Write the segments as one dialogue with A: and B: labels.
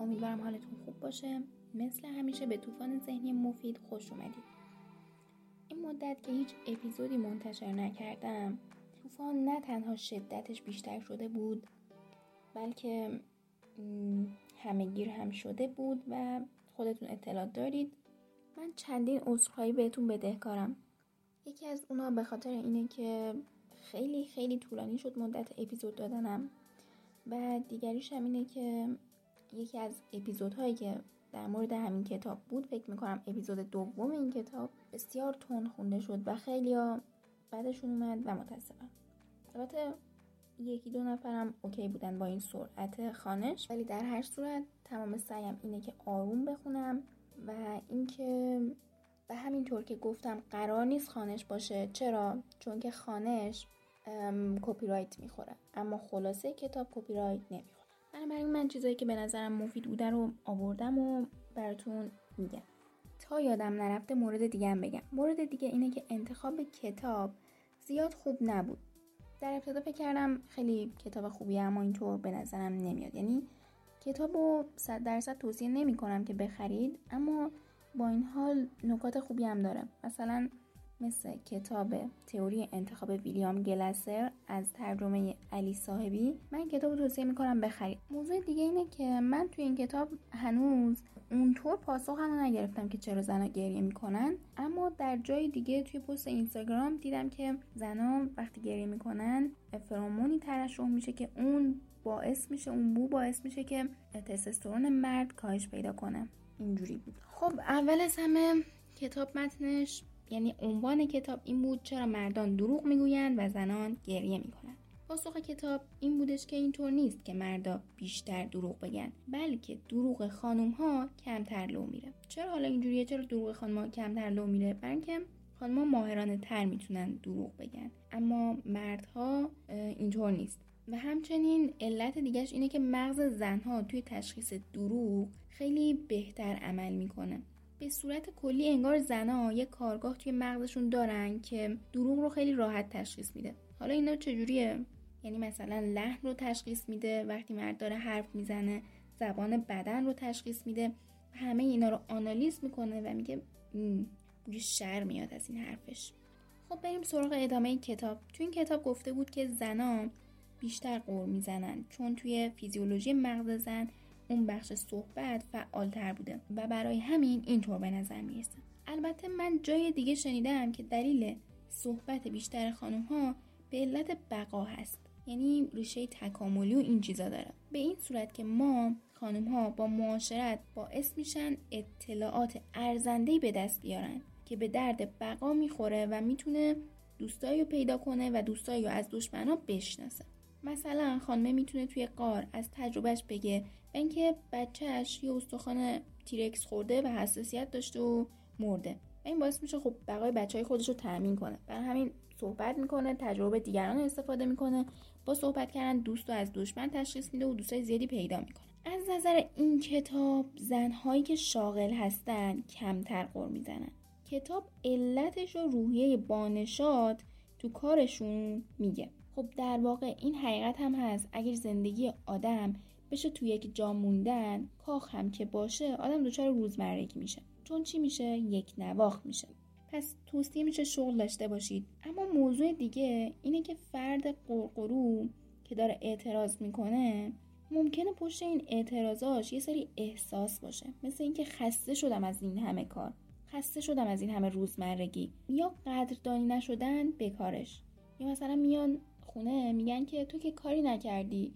A: امیدوارم حالتون خوب باشه. مثل همیشه به طوفان ذهنی مفید خوش اومدید. این مدت که هیچ اپیزودی منتشر نکردم طوفان نه تنها شدتش بیشتر شده بود بلکه همهگیر هم شده بود و خودتون اطلاع دارید. من چندین عذرخواهی بهتون بدهکارم. یکی از اونا به خاطر اینه که خیلی خیلی طولانی شد مدت اپیزود دادنم. و دیگریش هم اینه که یکی از اپیزودهایی که در مورد همین کتاب بود فکر می‌کنم اپیزود دوم این کتاب بسیار تون خونده شد و خیلی ها بعدشون اومد و متاسفم. البته یکی دو نفرم اوکی بودن با این سرعت خانش. ولی در هر صورت تمام سعیم اینه که آروم بخونم و اینکه و همینطور که گفتم قرار نیست خانش باشه. چرا؟ چون که خانش کپی رایت می‌خوره. اما خلاصه کتاب کپی رایت نمی‌خوره. بنابراین من چیزایی که به نظرم مفید بوده رو آوردم و براتون میگم. تا یادم نرفته مورد دیگه بگم. مورد دیگه اینه که انتخاب کتاب زیاد خوب نبود. در ابتدا فکر کردم خیلی کتاب خوبی اما اینطور به نظرم نمیاد. یعنی کتاب رو صد درصد توصیه نمی کنم که بخرید اما با این حال نکات خوبی هم داره مثلا مثل کتاب تئوری انتخاب ویلیام گلسر از ترجمه علی صاحبی. من کتاب توصیه می‌کنم بخرید. موضوع دیگه اینه که من توی این کتاب هنوز اونطور پاسخ هم نگرفتم که چرا زنها گریه می‌کنن اما در جای دیگه توی پست اینستاگرام دیدم که زنها وقتی گریه می‌کنن فرامونی ترشح میشه که اون باعث میشه اون بو باعث میشه که تستوسترون مرد کاهش پیدا کنه. اینجوری بود. خب اول از همه کتاب متنش یعنی عنوان کتاب این بود چرا مردان دروغ می‌گویند و زنان گریه می‌کنند. پاسخ کتاب این بودش که اینطور نیست که مردا بیشتر دروغ بگن بلکه دروغ خانم ها کمتر لو میره. چرا حالا اینجوریه؟ چرا دروغ خانم ها کمتر لو میره؟ برای اینکه خانم ماهرانه تر می‌تونن دروغ بگن. اما مردها اینطور نیست. و همچنین علت دیگهش اینه که مغز زنها توی تشخیص دروغ خیلی بهتر عمل می‌کنه. به صورت کلی انگار زنها یه کارگاه توی مغزشون دارن که دروغ رو خیلی راحت تشخیص میده. حالا اینا چجوریه؟ یعنی مثلا لحن رو تشخیص میده وقتی مرد داره حرف می‌زنه زبان بدن رو تشخیص میده. همه اینا رو آنالیز می‌کنه و میگه بوی شر میاد از این حرفش. خب بریم سراغ ادامه کتاب. تو این کتاب گفته بود که زنا بیشتر قور می‌زنن چون توی فیزیولوژی مغز زن اون بخش صحبت فعالتر بوده و برای همین اینطور به نظر می‌رسه. البته من جای دیگه شنیدم که دلیل صحبت بیشتر خانم ها به علت بقا هست. یعنی ریشه تکاملی و این چیزا داره. به این صورت که ما خانم ها با معاشرت باعث میشن اطلاعات ارزندهی به دست بیارن که به درد بقا می‌خوره و می‌تونه دوستایی رو پیدا کنه و دوستایی رو از دشمنا بشناسه. مثلا خانمه می‌تونه توی قار از تجربهش بگه و اینکه بچهش یه استخوان تیرکس خورده و حساسیت داشته و مرده. و این باعث میشه خب بقای بچه های خودش رو تأمین کنه. برای همین صحبت می‌کنه تجربه دیگران استفاده می‌کنه با صحبت کردن دوست رو از دشمن تشخیص میده و دوستای زیادی پیدا می‌کنه. از نظر این کتاب زنهایی که شاغل هستن کمتر قر می‌زنن. کتاب علتش رو روحیه بانشاد تو کارشون میگه. خب در واقع این حقیقت هم هست. اگر زندگی آدم بشه تو یک جا موندن کاخ هم که باشه آدم دچار روزمرگی میشه. چون چی میشه؟ یک نواخت میشه. پس توصیه میشه شغل داشته باشید. اما موضوع دیگه اینه که فرد قرقرو که داره اعتراض می‌کنه ممکنه پشت این اعتراضاش یه سری احساس باشه. مثل اینکه خسته شدم از این همه کار. خسته شدم از این همه روزمرگی. یا قدردانی نشدن بکارش. یا مثلا میان خونه میگن که تو که کاری نکردی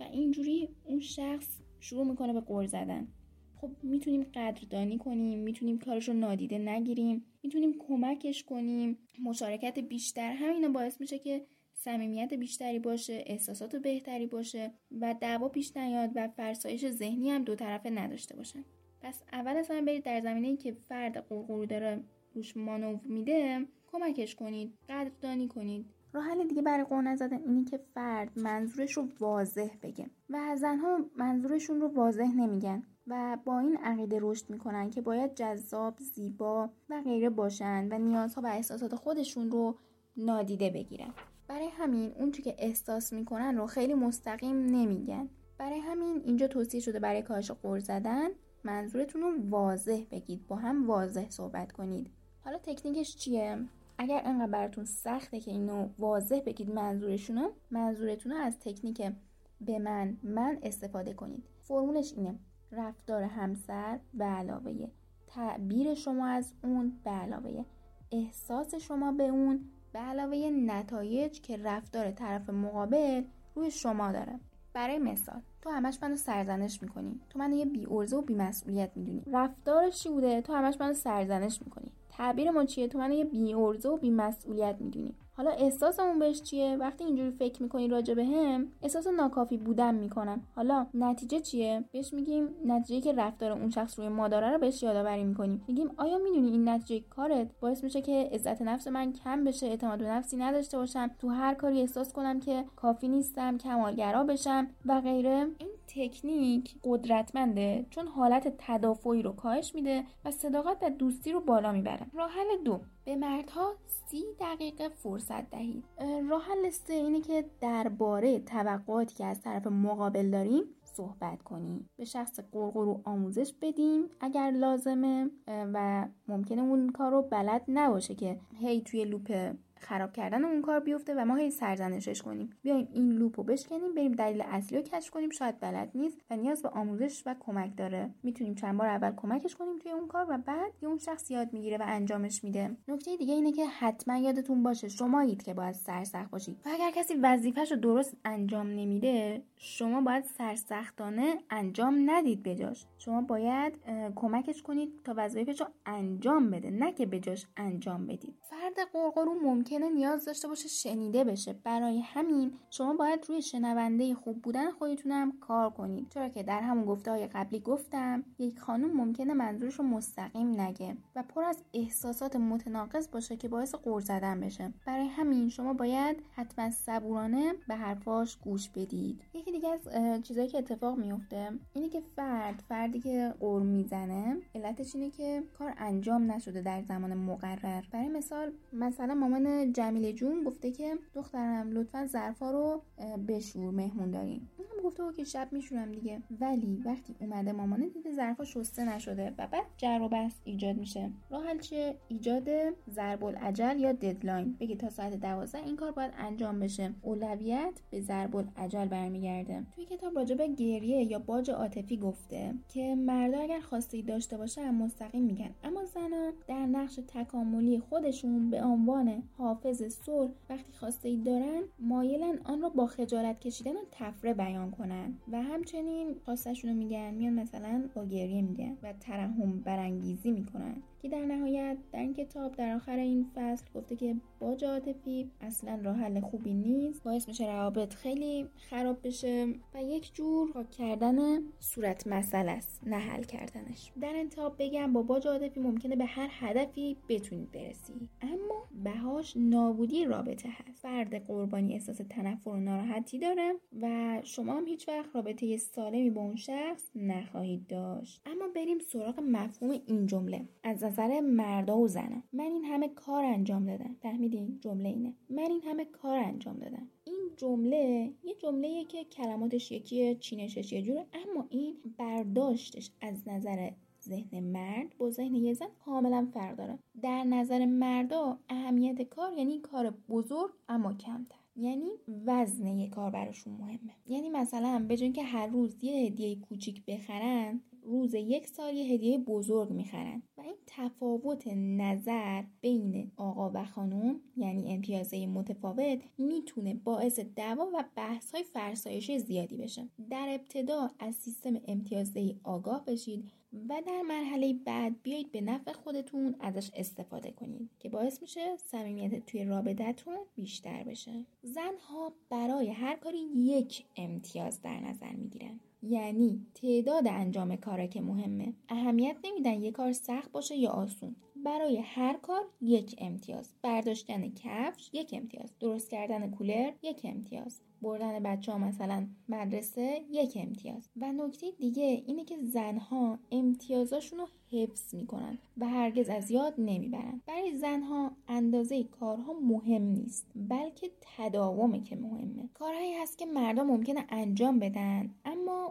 A: و اینجوری اون شخص شروع می‌کنه به قر زدن. خب می‌تونیم قدردانی کنیم می‌تونیم کارش رو نادیده نگیریم می‌تونیم کمکش کنیم. مشارکت بیشتر همینا باعث میشه که صمیمیت بیشتری باشه احساسات بهتری باشه و دعوا پیش نیاد و فرسایش ذهنی هم دو طرفه نداشته باشن. پس اول از همه برید در زمینه که فرد قرقرو داره روش مانو میده کمکش کنید قدردانی کنید. راه حل دیگه برای قور نزدن اینی که فرد منظورش رو واضح بگه و زنها منظورشون رو واضح نمیگن و با این عقیده رشد می‌کنن که باید جذاب، زیبا و غیره باشن و نیازها و احساسات خودشون رو نادیده بگیرن. برای همین اون که احساس می‌کنن رو خیلی مستقیم نمیگن. برای همین اینجا توصیه شده برای کاهش قرض زدن منظورتون رو واضح بگید با هم واضح صحبت کنید. حالا تکنیکش چیه؟ اگر انقدر براتون سخته که اینو واضح بگید منظورشونو منظورتون رو از تکنیک به من من استفاده کنید. فرمولش اینه رفتار همسر به علاوه تعبیر شما از اون به علاوه احساس شما به اون به علاوه نتایج که رفتار طرف مقابل روی شما داره. برای مثال تو همش منو سرزنش می‌کنی. تو منو یه بی و بی مسئولیت می‌دونی. رفتارش چی بوده؟ تو همش منو سرزنش می‌کنی. تعبیر ما چیه؟ تو منو یه بی و بی مسئولیت می‌دونی. حالا احساسمون بهش چیه؟ وقتی اینجوری فکر می‌کنی راجع به هم احساس ناکافی بودن می‌کنم. حالا نتیجه چیه؟ بهش میگیم نتیجه که رفتار اون شخص روی ما داره رو بهش یادآوری می‌کنیم. میگیم آیا می‌دونی این نتیجه کارت باعث میشه که عزت نفس من کم بشه اعتماد به نفسی نداشته باشم تو هر کاری احساس کنم که کافی نیستم کمالگرا بشم و غیره؟ این تکنیک قدرتمنده چون حالت تدافعی رو کاهش میده و صداقت و دوستی رو بالا می‌بره. راه حل دو به مردها سی دقیقه فرصت دهید. راه حل سه اینه که درباره توقعاتی که از طرف مقابل داریم صحبت کنیم. به شخص قرقرو آموزش بدیم اگر لازمه و ممکنه اون کار رو بلد نباشه که هی توی لوپ خراب کردن اون کار بیفته و ما هی سرزنشش کنیم. بیایم این لوپ رو بشکنیم بریم دلیل اصلی رو کشف کنیم. شاید بلد نیست و نیاز به آموزش و کمک داره. می‌تونیم چند بار اول کمکش کنیم توی اون کار و بعد یه اون شخص یاد می‌گیره و انجامش میده. نکته دیگه اینه که حتما یادتون باشه شمایید که باید سرسخت باشید. و اگر کسی وظیفهش رو درست انجام نمیده شما باید سرسختانه انجام ندید بجاش شما باید کمکش کنید تا وظایفش رو انجام بده نه که بجاش انجام بدید. فرد قرقرو ممکنه نیاز داشته باشه شنیده بشه. برای همین شما باید روی شنونده خوب بودن خودتونم کار کنید. چرا که در همون گفته های قبلی گفتم یک خانم ممکنه منظورش رو مستقیم نگه و پر از احساسات متناقض باشه که باعث قور زدن بشه. برای همین شما باید حتما صبورانه به حرفاش گوش بدید. یکی دیگه از چیزایی که اتفاق میفته اینه که فرد فردی که قور می‌زنه علتش اینه که کار انجام نشده در زمان مقرر. برای مثال مثلا مامان جمیله جون گفته که دخترم لطفا ظرفا رو بشور مهمون داریم هم گفته که شب میشورم دیگه. ولی وقتی اومده مامانه دیده ظرفا شسته نشده و بعد جر و بحث ایجاد میشه. راه چه ایجاد ضرب العجل یا ددلاین. بگه تا ساعت 12 این کار باید انجام بشه. اولویت به ضرب العجل برمیگرده. توی کتاب راجع به گریه یا باج عاطفی گفته که مردا اگر خواسته داشته باشه مستقیم میگن. اما زنا در نقش تکاملی خودشون به عنوان حافظ صلح وقتی خواسته ای دارن مایلن آن را با خجالت کشیدن و تفره بیان کنن. و همچنین خواستشون رو میگن میان مثلا با گریه میگن و ترحم برانگیزی می‌کنن. که در نهایت در این کتاب در آخر این فصل گفته که با عاطفی اصلا راه حل خوبی نیست. باعث میشه روابط خیلی خراب بشه و یک جور پاک کردن صورت مسئله است نه حل کردنش. در انتها بگم با باج عاطفی ممکنه به هر هدفی بتونید برسی. اما بهاش نابودی رابطه هست. فرد قربانی احساس تنفر و ناراحتی داره و شما هم هیچ وقت رابطه سالمی با اون شخص نخواهید داشت. اما بریم سراغ مفهوم این جمله. از نظر مردا و زنا من این همه کار انجام دادم. فهمیدین جمله اینه. من این همه کار انجام دادم. این جمله یه جمله که کلماتش یکیه چینشش یه جوره اما این برداشتش از نظر ذهن مرد با ذهن یه زن کاملا فرق داره. در نظر مردا اهمیت کار یعنی کار بزرگ اما کمتر. یعنی وزن یه کار براشون مهمه. یعنی مثلا به که هر روز یه هدیه کوچیک بخرن روز یک سال یه هدیه بزرگ می‌خرن و این تفاوت نظر بین آقا و خانم یعنی امتیازه متفاوت می‌تونه باعث دعوا و بحث های فرسایشی زیادی بشه. در ابتدا از سیستم امتیازه آگاه بشید و در مرحله بعد بیایید به نفع خودتون ازش استفاده کنید که باعث میشه صمیمیت توی رابطتون بیشتر بشه. زنها برای هر کاری یک امتیاز در نظر می‌گیرن. یعنی تعداد انجام کاره که مهمه. اهمیت نمیدن یه کار سخت باشه یا آسون. برای هر کار یک امتیاز. برداشتن کفش یک امتیاز. درست کردن کولر یک امتیاز. بردن بچه ها مثلا مدرسه یک امتیاز. و نکته دیگه اینه که زنها امتیازاشون رو حفظ می‌کنن و هرگز از یاد نمی‌برن. برای زنها اندازه کارها مهم نیست بلکه تداومه که مهمه. کارهایی هست که مردم ممکنه انجام بدن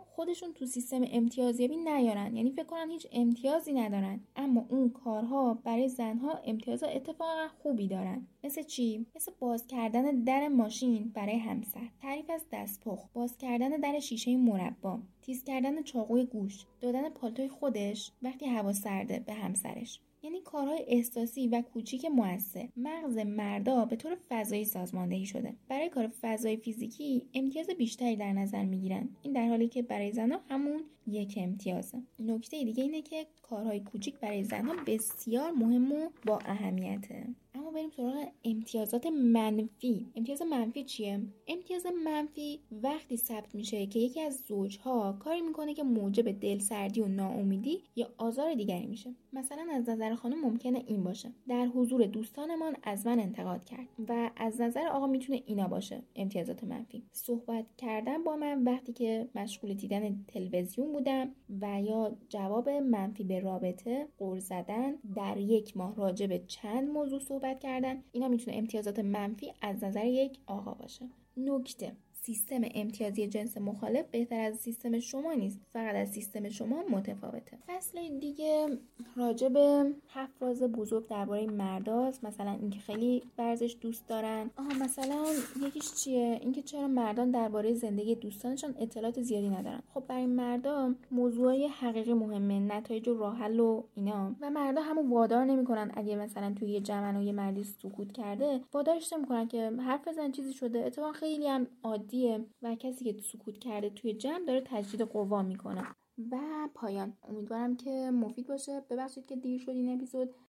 A: خودشون تو سیستم امتیازیابی نیارن. یعنی فکر کنن هیچ امتیازی ندارن. اما اون کارها برای زنها امتیاز اتفاقا خوبی دارن. مثل چی؟ مثل باز کردن در ماشین برای همسر. تعریف از دستپخت. باز کردن در شیشه مربا. تیز کردن چاقوی گوش دادن پالتوی خودش وقتی هوا سرده به همسرش. یعنی کارهای احساسی و کوچیک موثر مغز مردا به طور فضایی سازماندهی شده. برای کار فضای فیزیکی امتیاز بیشتری در نظر می‌گیرن. این در حالی که برای زنها همون یک امتیازه. نکته دیگه اینه که کارهای کوچیک برای زنها بسیار مهم و با اهمیته. اما بریم سراغ امتیازات منفی. امتیاز منفی چیه؟ امتیاز منفی وقتی ثبت میشه که یکی از زوجها کاری می‌کنه که موجب دلسردی و ناامیدی یا آزار دیگری میشه. مثلا از نظر خانم ممکنه این باشه. در حضور دوستانمان از من انتقاد کرد و از نظر آقا می‌تونه اینا باشه امتیازات منفی. صحبت کردن با من وقتی که مشغول دیدن تلویزیون بودم و یا جواب منفی به رابطه قرض زدن در یک ماه راجع به چند موضوع صحبت کردن. اینا می‌تونه امتیازات منفی از نظر یک آقا باشه. نکته. سیستم امتیازی جنس مخالف بهتر از سیستم شما نیست فقط از سیستم شما متفاوته. فصل دیگه راجع به حفراز بزرگ درباره مرداست مثلا اینکه خیلی ورزش دوست دارن. آها مثلا یکیش چیه؟ اینکه چرا مردان درباره زندگی دوستانشان اطلاعات زیادی ندارن. خب برای مردا موضوعی حقیقی مهمه نتایج و راه حل و اینا. و مردا همو وادار نمی‌کنن. اگه مثلا توی یه جمع و یه مردی سکوت کرده وادارش نمی‌کنن که حرف بزن چیزی شده. اتفاقا خیلی هم عادی و کسی که سکوت کرده توی جمع داره تجدید قوا می‌کنه. و پایان. امیدوارم که مفید باشه. ببخشید که دیر شد این اپیزود.